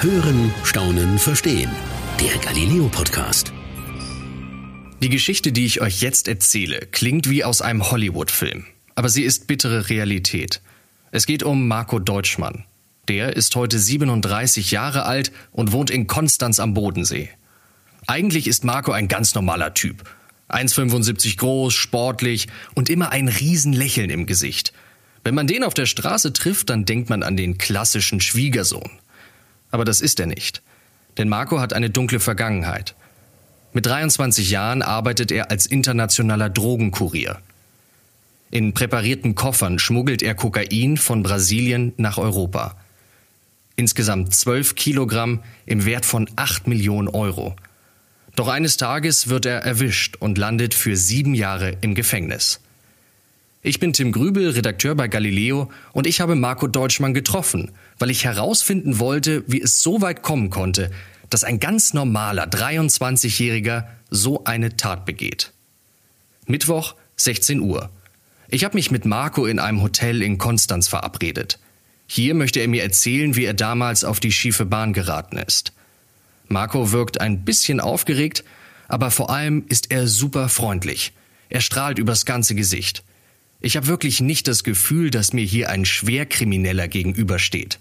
Hören, Staunen, Verstehen. Der Galileo Podcast. Die Geschichte, die ich euch jetzt erzähle, klingt wie aus einem Hollywood-Film. Aber sie ist bittere Realität. Es geht um Marco Deutschmann. Der ist heute 37 Jahre alt und wohnt in Konstanz am Bodensee. Eigentlich ist Marco ein ganz normaler Typ. 1,75 groß, sportlich und immer ein Riesenlächeln im Gesicht. Wenn man den auf der Straße trifft, dann denkt man an den klassischen Schwiegersohn. Aber das ist er nicht. Denn Marco hat eine dunkle Vergangenheit. Mit 23 Jahren arbeitet er als internationaler Drogenkurier. In präparierten Koffern schmuggelt er Kokain von Brasilien nach Europa. Insgesamt 12 Kilogramm im Wert von 8 Millionen Euro. Doch eines Tages wird er erwischt und landet für sieben Jahre im Gefängnis. Ich bin Tim Grübel, Redakteur bei Galileo, und ich habe Marco Deutschmann getroffen, weil ich herausfinden wollte, wie es so weit kommen konnte, dass ein ganz normaler 23-Jähriger so eine Tat begeht. Mittwoch, 16 Uhr. Ich habe mich mit Marco in einem Hotel in Konstanz verabredet. Hier möchte er mir erzählen, wie er damals auf die schiefe Bahn geraten ist. Marco wirkt ein bisschen aufgeregt, aber vor allem ist er super freundlich. Er strahlt übers ganze Gesicht. Ich habe wirklich nicht das Gefühl, dass mir hier ein Schwerkrimineller gegenübersteht.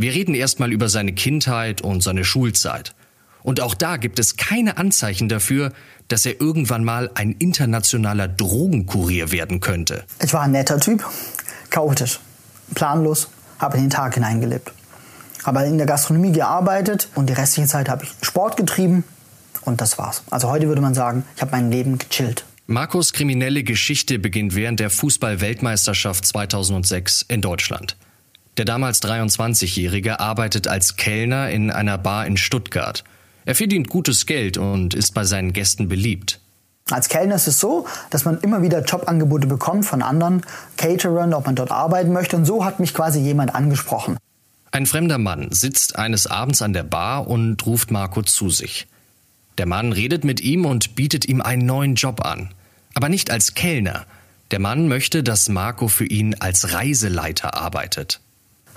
Wir reden erstmal über seine Kindheit und seine Schulzeit. Und auch da gibt es keine Anzeichen dafür, dass er irgendwann mal ein internationaler Drogenkurier werden könnte. Ich war ein netter Typ, chaotisch, planlos, habe in den Tag hineingelebt. Habe in der Gastronomie gearbeitet und die restliche Zeit habe ich Sport getrieben und das war's. Also heute würde man sagen, ich habe mein Leben gechillt. Markus kriminelle Geschichte beginnt während der Fußball-Weltmeisterschaft 2006 in Deutschland. Der damals 23-Jährige arbeitet als Kellner in einer Bar in Stuttgart. Er verdient gutes Geld und ist bei seinen Gästen beliebt. Als Kellner ist es so, dass man immer wieder Jobangebote bekommt von anderen Caterern, ob man dort arbeiten möchte. Und so hat mich quasi jemand angesprochen. Ein fremder Mann sitzt eines Abends an der Bar und ruft Marco zu sich. Der Mann redet mit ihm und bietet ihm einen neuen Job an. Aber nicht als Kellner. Der Mann möchte, dass Marco für ihn als Reiseleiter arbeitet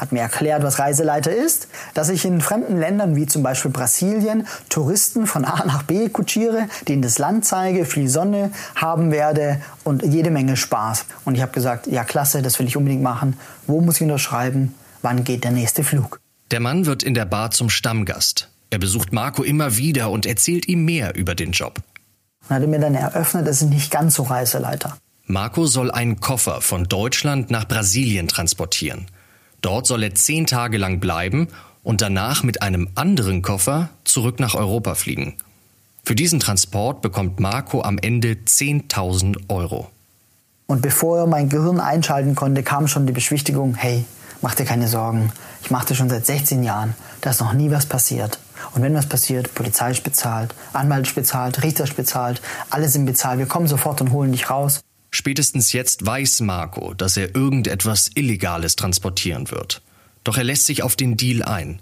hat mir erklärt, was Reiseleiter ist, dass ich in fremden Ländern wie zum Beispiel Brasilien Touristen von A nach B kutschiere, denen das Land zeige, viel Sonne haben werde und jede Menge Spaß. Und ich habe gesagt, ja klasse, das will ich unbedingt machen. Wo muss ich unterschreiben? Wann geht der nächste Flug? Der Mann wird in der Bar zum Stammgast. Er besucht Marco immer wieder und erzählt ihm mehr über den Job. Und hat mir dann eröffnet, es sind nicht ganz so Reiseleiter. Marco soll einen Koffer von Deutschland nach Brasilien transportieren. Dort soll er zehn Tage lang bleiben und danach mit einem anderen Koffer zurück nach Europa fliegen. Für diesen Transport bekommt Marco am Ende 10.000 Euro. Und bevor er mein Gehirn einschalten konnte, kam schon die Beschwichtigung, hey, mach dir keine Sorgen, ich mache das schon seit 16 Jahren, da ist noch nie was passiert. Und wenn was passiert, Polizei ist bezahlt, Anwalt ist bezahlt, Richter ist bezahlt, alle sind bezahlt, wir kommen sofort und holen dich raus. Spätestens jetzt weiß Marco, dass er irgendetwas Illegales transportieren wird. Doch er lässt sich auf den Deal ein.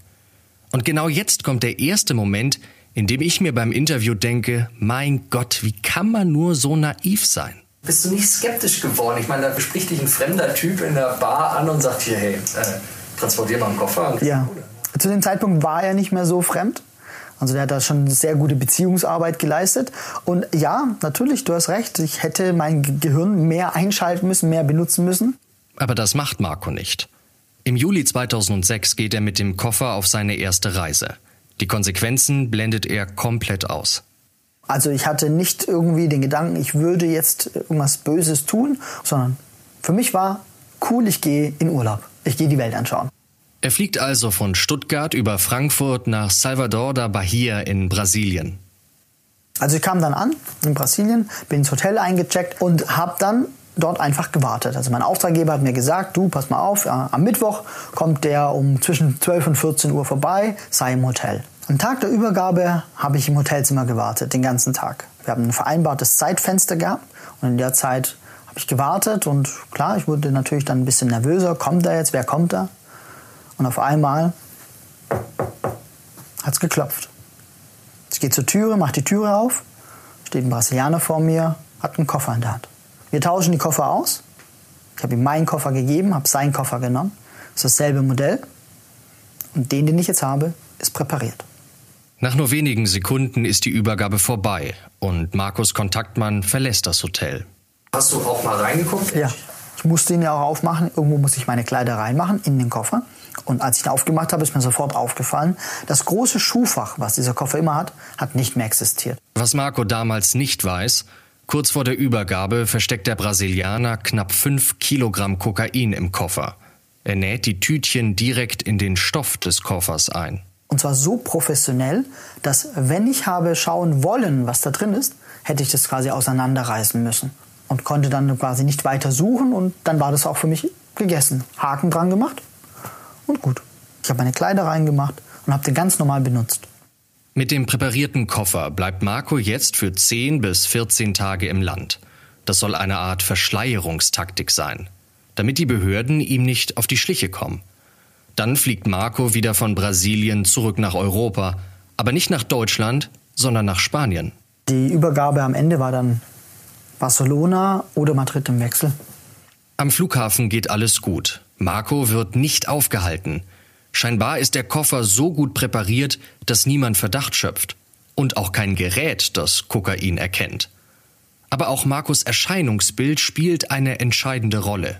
Und genau jetzt kommt der erste Moment, in dem ich mir beim Interview denke, mein Gott, wie kann man nur so naiv sein? Bist du nicht skeptisch geworden? Ich meine, da bespricht dich ein fremder Typ in der Bar an und sagt hier, hey, äh, transportier mal einen Koffer. Ja. Zu dem Zeitpunkt war er nicht mehr so fremd. Also der hat da schon sehr gute Beziehungsarbeit geleistet. Und ja, natürlich, du hast recht, ich hätte mein Gehirn mehr einschalten müssen, mehr benutzen müssen. Aber das macht Marco nicht. Im Juli 2006 geht er mit dem Koffer auf seine erste Reise. Die Konsequenzen blendet er komplett aus. Also ich hatte nicht irgendwie den Gedanken, ich würde jetzt irgendwas Böses tun, sondern für mich war cool, ich gehe in Urlaub. Ich gehe die Welt anschauen. Er fliegt also von Stuttgart über Frankfurt nach Salvador da Bahia in Brasilien. Also ich kam dann an in Brasilien, bin ins Hotel eingecheckt und habe dann dort einfach gewartet. Also mein Auftraggeber hat mir gesagt, du pass mal auf, am Mittwoch kommt der um zwischen 12 und 14 Uhr vorbei, sei im Hotel. Am Tag der Übergabe habe ich im Hotelzimmer gewartet, den ganzen Tag. Wir haben ein vereinbartes Zeitfenster gehabt und in der Zeit habe ich gewartet und klar, ich wurde natürlich dann ein bisschen nervöser. Kommt er jetzt? Wer kommt da? Und auf einmal hat es geklopft. Ich gehe zur Türe, mache die Türe auf, steht ein Brasilianer vor mir, hat einen Koffer in der Hand. Wir tauschen die Koffer aus. Ich habe ihm meinen Koffer gegeben, habe seinen Koffer genommen. Das ist dasselbe Modell. Und den, den ich jetzt habe, ist präpariert. Nach nur wenigen Sekunden ist die Übergabe vorbei und Markus Kontaktmann verlässt das Hotel. Hast du auch mal reingeguckt? Ja. Ich musste ihn ja auch aufmachen. Irgendwo muss ich meine Kleider reinmachen in den Koffer. Und als ich ihn aufgemacht habe, ist mir sofort aufgefallen, das große Schuhfach, was dieser Koffer immer hat, hat nicht mehr existiert. Was Marco damals nicht weiß, kurz vor der Übergabe versteckt der Brasilianer knapp 5 Kilogramm Kokain im Koffer. Er näht die Tütchen direkt in den Stoff des Koffers ein. Und zwar so professionell, dass wenn ich habe schauen wollen, was da drin ist, hätte ich das quasi auseinanderreißen müssen. Und konnte dann quasi nicht weiter suchen und dann war das auch für mich gegessen. Haken dran gemacht und gut. Ich habe meine Kleider reingemacht und habe den ganz normal benutzt. Mit dem präparierten Koffer bleibt Marco jetzt für 10 bis 14 Tage im Land. Das soll eine Art Verschleierungstaktik sein, damit die Behörden ihm nicht auf die Schliche kommen. Dann fliegt Marco wieder von Brasilien zurück nach Europa, aber nicht nach Deutschland, sondern nach Spanien. Die Übergabe am Ende war dann Barcelona oder Madrid im Wechsel. Am Flughafen geht alles gut. Marco wird nicht aufgehalten. Scheinbar ist der Koffer so gut präpariert, dass niemand Verdacht schöpft. Und auch kein Gerät, das Kokain erkennt. Aber auch Marcos Erscheinungsbild spielt eine entscheidende Rolle.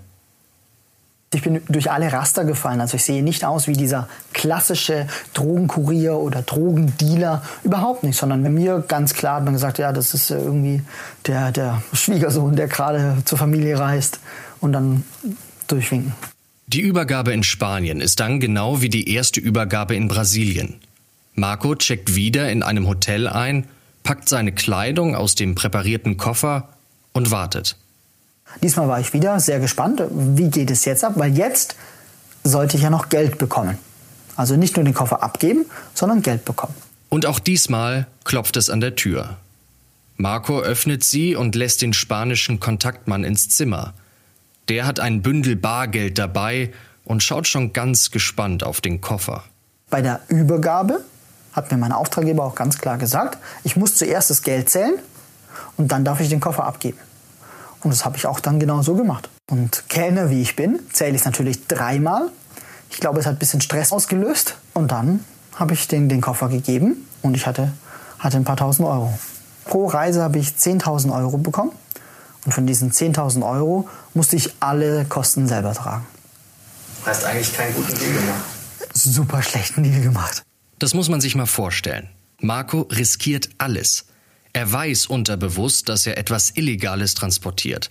Ich bin durch alle Raster gefallen. Also ich sehe nicht aus wie dieser klassische Drogenkurier oder Drogendealer. Überhaupt nicht, sondern bei mir ganz klar hat man gesagt, ja, das ist irgendwie der, der Schwiegersohn, der gerade zur Familie reist und dann durchwinken. Die Übergabe in Spanien ist dann genau wie die erste Übergabe in Brasilien. Marco checkt wieder in einem Hotel ein, packt seine Kleidung aus dem präparierten Koffer und wartet. Diesmal war ich wieder sehr gespannt, wie geht es jetzt ab, weil jetzt sollte ich ja noch Geld bekommen. Also nicht nur den Koffer abgeben, sondern Geld bekommen. Und auch diesmal klopft es an der Tür. Marco öffnet sie und lässt den spanischen Kontaktmann ins Zimmer. Der hat ein Bündel Bargeld dabei und schaut schon ganz gespannt auf den Koffer. Bei der Übergabe hat mir mein Auftraggeber auch ganz klar gesagt, ich muss zuerst das Geld zählen und dann darf ich den Koffer abgeben. Und das habe ich auch dann genau so gemacht. Und Kellner, wie ich bin, zähle ich natürlich dreimal. Ich glaube, es hat ein bisschen Stress ausgelöst. Und dann habe ich den, den Koffer gegeben und ich hatte, hatte ein paar tausend Euro. Pro Reise habe ich 10.000 Euro bekommen. Und von diesen 10.000 Euro musste ich alle Kosten selber tragen. Heißt eigentlich keinen guten Deal gemacht. Super schlechten Deal gemacht. Das muss man sich mal vorstellen. Marco riskiert alles. Er weiß unterbewusst, dass er etwas Illegales transportiert.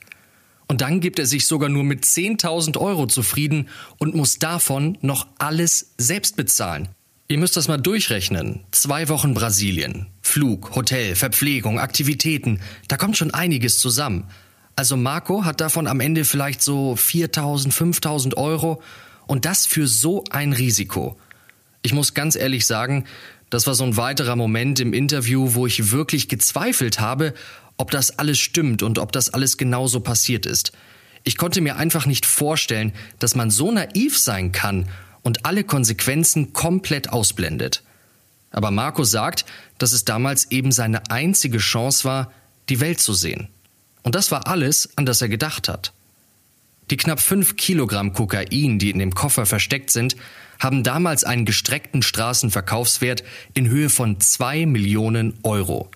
Und dann gibt er sich sogar nur mit 10.000 Euro zufrieden und muss davon noch alles selbst bezahlen. Ihr müsst das mal durchrechnen. Zwei Wochen Brasilien. Flug, Hotel, Verpflegung, Aktivitäten. Da kommt schon einiges zusammen. Also Marco hat davon am Ende vielleicht so 4.000, 5.000 Euro. Und das für so ein Risiko. Ich muss ganz ehrlich sagen, das war so ein weiterer Moment im Interview, wo ich wirklich gezweifelt habe, ob das alles stimmt und ob das alles genauso passiert ist. Ich konnte mir einfach nicht vorstellen, dass man so naiv sein kann und alle Konsequenzen komplett ausblendet. Aber Marco sagt, dass es damals eben seine einzige Chance war, die Welt zu sehen. Und das war alles, an das er gedacht hat. Die knapp fünf Kilogramm Kokain, die in dem Koffer versteckt sind, haben damals einen gestreckten Straßenverkaufswert in Höhe von zwei Millionen Euro.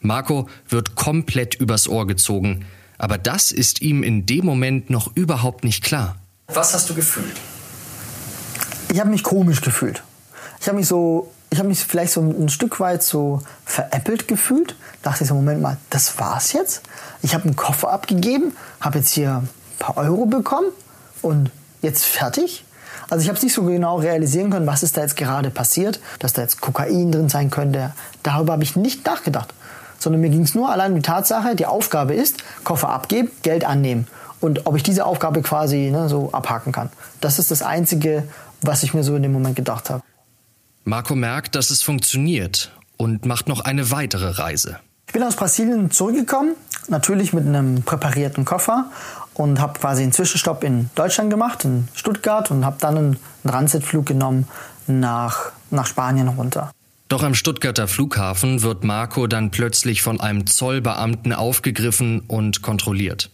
Marco wird komplett übers Ohr gezogen, aber das ist ihm in dem Moment noch überhaupt nicht klar. Was hast du gefühlt? Ich habe mich komisch gefühlt. Ich habe mich so, ich habe mich vielleicht so ein Stück weit so veräppelt gefühlt. Dachte ich so, Moment mal, das war's jetzt? Ich habe einen Koffer abgegeben, habe jetzt hier paar Euro bekommen und jetzt fertig? Also ich habe es nicht so genau realisieren können, was ist da jetzt gerade passiert, dass da jetzt Kokain drin sein könnte. Darüber habe ich nicht nachgedacht. Sondern mir ging es nur allein um die Tatsache, die Aufgabe ist, Koffer abgeben, Geld annehmen. Und ob ich diese Aufgabe quasi ne, so abhaken kann. Das ist das Einzige, was ich mir so in dem Moment gedacht habe. Marco merkt, dass es funktioniert und macht noch eine weitere Reise. Ich bin aus Brasilien zurückgekommen, natürlich mit einem präparierten Koffer und habe quasi einen Zwischenstopp in Deutschland gemacht, in Stuttgart und habe dann einen Transitflug genommen nach, nach Spanien runter. Doch am Stuttgarter Flughafen wird Marco dann plötzlich von einem Zollbeamten aufgegriffen und kontrolliert.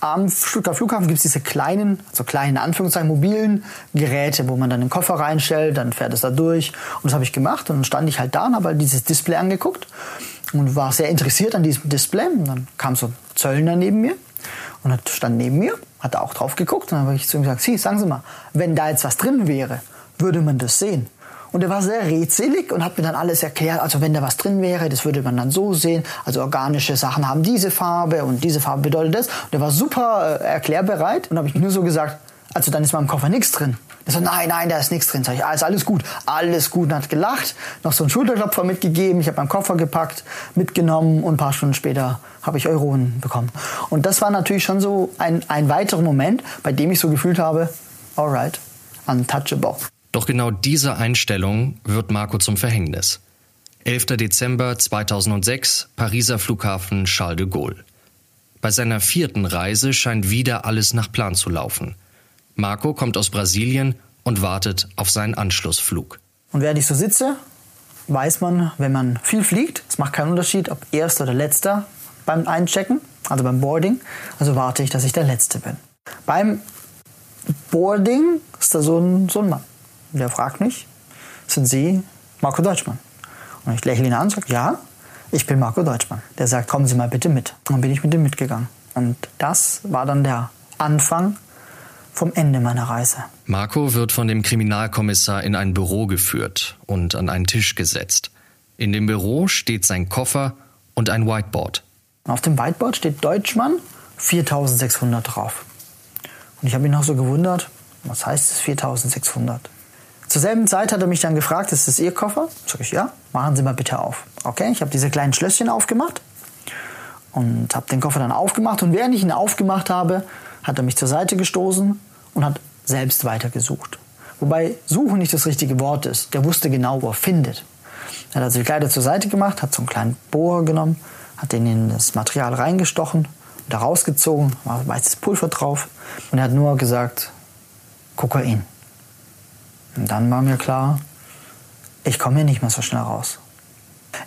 am Stuttgart Flughafen gibt es diese kleinen, also kleinen Anführungszeichen mobilen Geräte, wo man dann den Koffer reinstellt, dann fährt es da durch. Und das habe ich gemacht und dann stand ich halt da und habe halt dieses Display angeguckt und war sehr interessiert an diesem Display. Und dann kam so ein Zöllner neben mir und hat, stand neben mir, hat auch drauf geguckt und dann habe ich zu ihm gesagt, Sie, sagen Sie mal, wenn da jetzt was drin wäre, würde man das sehen? Und er war sehr redselig und hat mir dann alles erklärt. Also wenn da was drin wäre, das würde man dann so sehen. Also organische Sachen haben diese Farbe und diese Farbe bedeutet das. Und er war super äh, erklärbereit und habe ich nur so gesagt, also dann ist mal im Koffer nichts drin. So, nein, nein, da ist nichts drin. Sag ich, alles, alles gut, alles gut. Und hat gelacht, noch so einen Schulterklopfer mitgegeben. Ich habe meinen Koffer gepackt, mitgenommen und ein paar Stunden später habe ich Euronen bekommen. Und das war natürlich schon so ein, ein weiterer Moment, bei dem ich so gefühlt habe, alright, untouchable. Doch genau diese Einstellung wird Marco zum Verhängnis. 11. Dezember 2006, Pariser Flughafen Charles de Gaulle. Bei seiner vierten Reise scheint wieder alles nach Plan zu laufen. Marco kommt aus Brasilien und wartet auf seinen Anschlussflug. Und während ich so sitze, weiß man, wenn man viel fliegt, es macht keinen Unterschied, ob erster oder letzter beim Einchecken, also beim Boarding, also warte ich, dass ich der Letzte bin. Beim Boarding ist da so ein, so ein Mann. Der fragt mich, sind Sie Marco Deutschmann? Und ich lächle ihn an und sage, ja, ich bin Marco Deutschmann. Der sagt, kommen Sie mal bitte mit. Und dann bin ich mit ihm mitgegangen. Und das war dann der Anfang vom Ende meiner Reise. Marco wird von dem Kriminalkommissar in ein Büro geführt und an einen Tisch gesetzt. In dem Büro steht sein Koffer und ein Whiteboard. Auf dem Whiteboard steht Deutschmann 4600 drauf. Und ich habe ihn noch so gewundert, was heißt es 4600? Zur selben Zeit hat er mich dann gefragt, ist das Ihr Koffer? Sag ich, ja, machen Sie mal bitte auf. Okay, ich habe diese kleinen Schlösschen aufgemacht und habe den Koffer dann aufgemacht. Und während ich ihn aufgemacht habe, hat er mich zur Seite gestoßen und hat selbst weitergesucht. Wobei suchen nicht das richtige Wort ist. Der wusste genau, wo er findet. Er hat also die Kleider zur Seite gemacht, hat so einen kleinen Bohrer genommen, hat den in das Material reingestochen und da rausgezogen, war weißes Pulver drauf und er hat nur gesagt, Kokain. Und dann war mir klar, ich komme hier nicht mehr so schnell raus.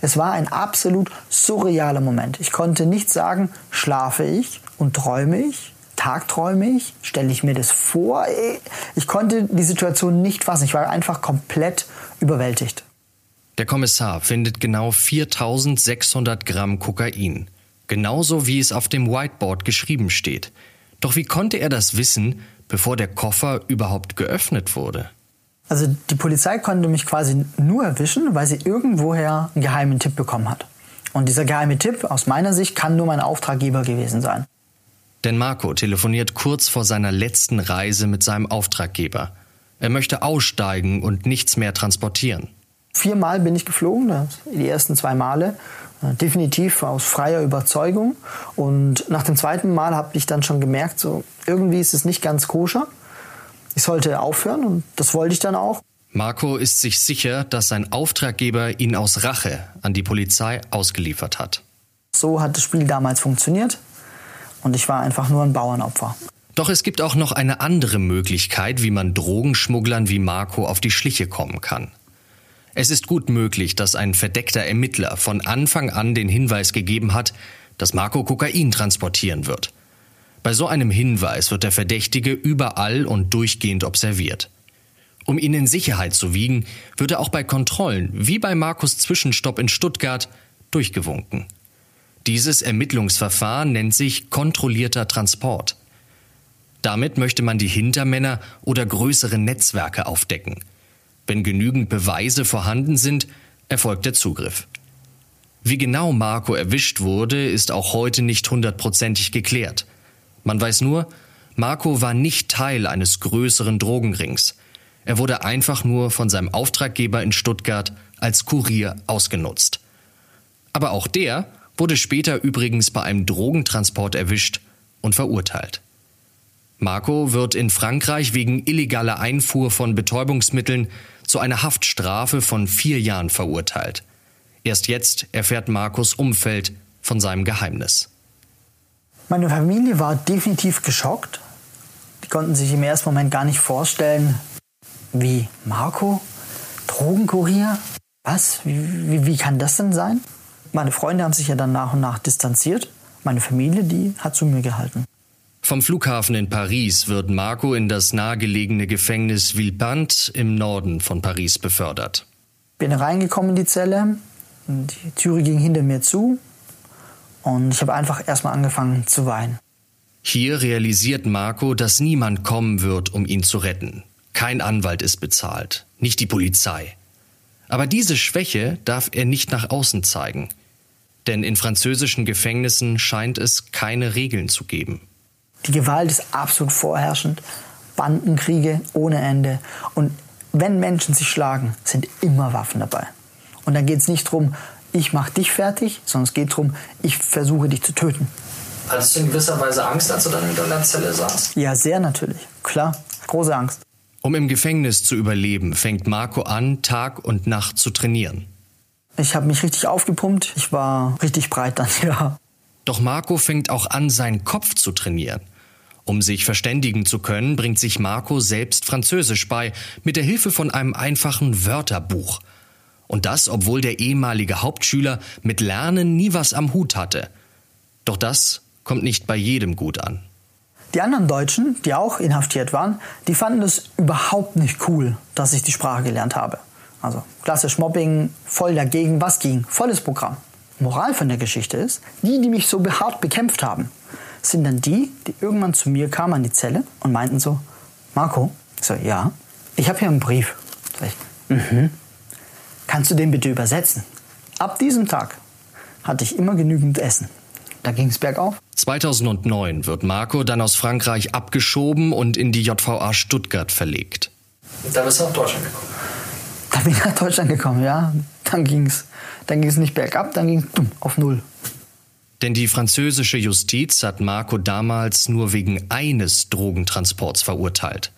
Es war ein absolut surrealer Moment. Ich konnte nicht sagen, schlafe ich und träume ich, tagträume ich, stelle ich mir das vor. Ich konnte die Situation nicht fassen. Ich war einfach komplett überwältigt. Der Kommissar findet genau 4600 Gramm Kokain. Genauso wie es auf dem Whiteboard geschrieben steht. Doch wie konnte er das wissen, bevor der Koffer überhaupt geöffnet wurde? Also die Polizei konnte mich quasi nur erwischen, weil sie irgendwoher einen geheimen Tipp bekommen hat. Und dieser geheime Tipp aus meiner Sicht kann nur mein Auftraggeber gewesen sein. Denn Marco telefoniert kurz vor seiner letzten Reise mit seinem Auftraggeber. Er möchte aussteigen und nichts mehr transportieren. Viermal bin ich geflogen, die ersten zwei Male, äh, definitiv aus freier Überzeugung. Und nach dem zweiten Mal habe ich dann schon gemerkt, so irgendwie ist es nicht ganz koscher ich sollte aufhören und das wollte ich dann auch. Marco ist sich sicher, dass sein Auftraggeber ihn aus Rache an die Polizei ausgeliefert hat. So hat das Spiel damals funktioniert und ich war einfach nur ein Bauernopfer. Doch es gibt auch noch eine andere Möglichkeit, wie man Drogenschmugglern wie Marco auf die Schliche kommen kann. Es ist gut möglich, dass ein verdeckter Ermittler von Anfang an den Hinweis gegeben hat, dass Marco Kokain transportieren wird. Bei so einem Hinweis wird der Verdächtige überall und durchgehend observiert. Um ihn in Sicherheit zu wiegen, wird er auch bei Kontrollen, wie bei Markus Zwischenstopp in Stuttgart, durchgewunken. Dieses Ermittlungsverfahren nennt sich kontrollierter Transport. Damit möchte man die Hintermänner oder größere Netzwerke aufdecken. Wenn genügend Beweise vorhanden sind, erfolgt der Zugriff. Wie genau Marco erwischt wurde, ist auch heute nicht hundertprozentig geklärt. Man weiß nur, Marco war nicht Teil eines größeren Drogenrings. Er wurde einfach nur von seinem Auftraggeber in Stuttgart als Kurier ausgenutzt. Aber auch der wurde später übrigens bei einem Drogentransport erwischt und verurteilt. Marco wird in Frankreich wegen illegaler Einfuhr von Betäubungsmitteln zu einer Haftstrafe von vier Jahren verurteilt. Erst jetzt erfährt Marcos Umfeld von seinem Geheimnis. Meine Familie war definitiv geschockt. Die konnten sich im ersten Moment gar nicht vorstellen, wie Marco, Drogenkurier, was, wie, wie, kann das denn sein? Meine Freunde haben sich ja dann nach und nach distanziert. Meine Familie, die hat zu mir gehalten. Vom Flughafen in Paris wird Marco in das nahegelegene Gefängnis Villepinte im Norden von Paris befördert. Bin reingekommen in die Zelle, die Türe ging hinter mir zu und ich habe einfach erstmal angefangen zu weinen. Hier realisiert Marco, dass niemand kommen wird, um ihn zu retten. Kein Anwalt ist bezahlt, nicht die Polizei. Aber diese Schwäche darf er nicht nach außen zeigen. Denn in französischen Gefängnissen scheint es keine Regeln zu geben. Die Gewalt ist absolut vorherrschend. Bandenkriege ohne Ende. Und wenn Menschen sich schlagen, sind immer Waffen dabei. Und dann geht es nicht darum, ich mache dich fertig, sondern es geht darum, ich versuche dich zu töten. Hattest du in gewisser Weise Angst, als du dann in deiner Zelle saßt? Ja, sehr natürlich. Klar, große Angst. Um im Gefängnis zu überleben, fängt Marco an, Tag und Nacht zu trainieren. Ich habe mich richtig aufgepumpt. Ich war richtig breit dann, ja. Doch Marco fängt auch an, seinen Kopf zu trainieren. Um sich verständigen zu können, bringt sich Marco selbst Französisch bei, mit der Hilfe von einem einfachen Wörterbuch. Und das, obwohl der ehemalige Hauptschüler mit Lernen nie was am Hut hatte. Doch das kommt nicht bei jedem gut an. Die anderen Deutschen, die auch inhaftiert waren, die fanden es überhaupt nicht cool, dass ich die Sprache gelernt habe. Also klassisch Mobbing, voll dagegen, was ging, volles Programm. Moral von der Geschichte ist, die, die mich so hart bekämpft haben, sind dann die, die irgendwann zu mir kamen an die Zelle und meinten so, Marco, ich so, ja, ich habe hier einen Brief. Sag ich, mhm. Kannst du den bitte übersetzen? Ab diesem Tag hatte ich immer genügend Essen. Da ging es bergauf. 2009 wird Marco dann aus Frankreich abgeschoben und in die JVA Stuttgart verlegt. Und da bist du nach Deutschland gekommen. Da bin ich nach Deutschland gekommen, ja. Dann ging es dann ging's nicht bergab, dann ging es auf Null. Denn die französische Justiz hat Marco damals nur wegen eines Drogentransports verurteilt.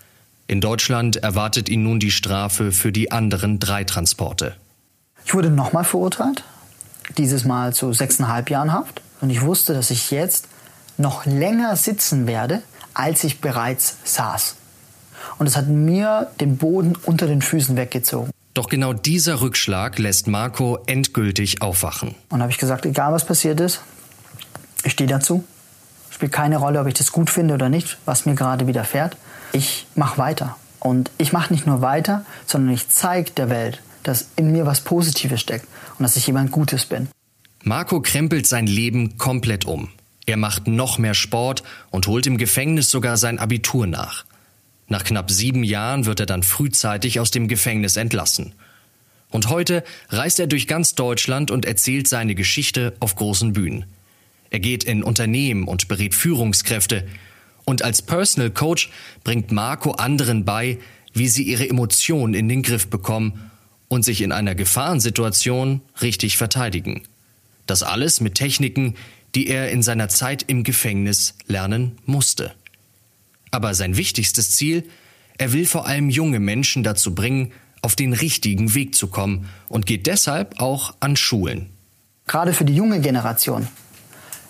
In Deutschland erwartet ihn nun die Strafe für die anderen drei Transporte. Ich wurde nochmal verurteilt, dieses Mal zu sechseinhalb Jahren Haft. Und ich wusste, dass ich jetzt noch länger sitzen werde, als ich bereits saß. Und es hat mir den Boden unter den Füßen weggezogen. Doch genau dieser Rückschlag lässt Marco endgültig aufwachen. Und habe ich gesagt, egal was passiert ist, ich stehe dazu. Spielt keine Rolle, ob ich das gut finde oder nicht, was mir gerade widerfährt. Ich mache weiter. Und ich mache nicht nur weiter, sondern ich zeige der Welt, dass in mir was Positives steckt und dass ich jemand Gutes bin. Marco krempelt sein Leben komplett um. Er macht noch mehr Sport und holt im Gefängnis sogar sein Abitur nach. Nach knapp sieben Jahren wird er dann frühzeitig aus dem Gefängnis entlassen. Und heute reist er durch ganz Deutschland und erzählt seine Geschichte auf großen Bühnen. Er geht in Unternehmen und berät Führungskräfte. Und als Personal Coach bringt Marco anderen bei, wie sie ihre Emotionen in den Griff bekommen und sich in einer Gefahrensituation richtig verteidigen. Das alles mit Techniken, die er in seiner Zeit im Gefängnis lernen musste. Aber sein wichtigstes Ziel, er will vor allem junge Menschen dazu bringen, auf den richtigen Weg zu kommen und geht deshalb auch an Schulen. Gerade für die junge Generation.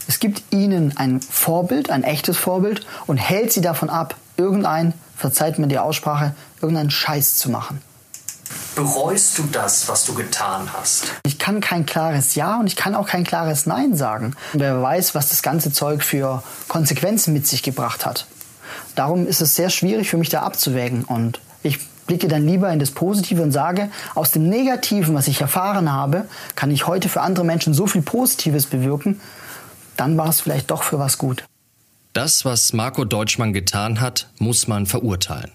Es gibt ihnen ein Vorbild, ein echtes Vorbild und hält sie davon ab, irgendein, verzeiht mir die Aussprache, irgendeinen Scheiß zu machen. Bereust du das, was du getan hast? Ich kann kein klares Ja und ich kann auch kein klares Nein sagen. Wer weiß, was das ganze Zeug für Konsequenzen mit sich gebracht hat. Darum ist es sehr schwierig für mich da abzuwägen und ich blicke dann lieber in das Positive und sage, aus dem Negativen, was ich erfahren habe, kann ich heute für andere Menschen so viel Positives bewirken, dann war es vielleicht doch für was gut. Das, was Marco Deutschmann getan hat, muss man verurteilen.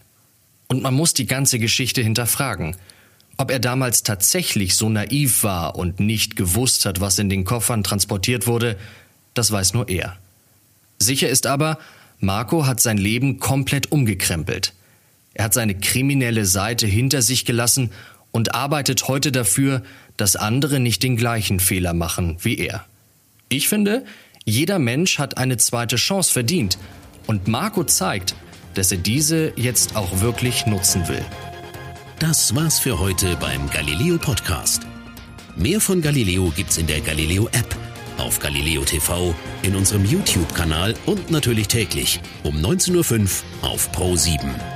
Und man muss die ganze Geschichte hinterfragen. Ob er damals tatsächlich so naiv war und nicht gewusst hat, was in den Koffern transportiert wurde, das weiß nur er. Sicher ist aber, Marco hat sein Leben komplett umgekrempelt. Er hat seine kriminelle Seite hinter sich gelassen und arbeitet heute dafür, dass andere nicht den gleichen Fehler machen wie er. Ich finde, jeder Mensch hat eine zweite Chance verdient und Marco zeigt, dass er diese jetzt auch wirklich nutzen will. Das war's für heute beim Galileo Podcast. Mehr von Galileo gibt's in der Galileo App auf Galileo TV, in unserem YouTube-Kanal und natürlich täglich um 19.05 Uhr auf Pro 7.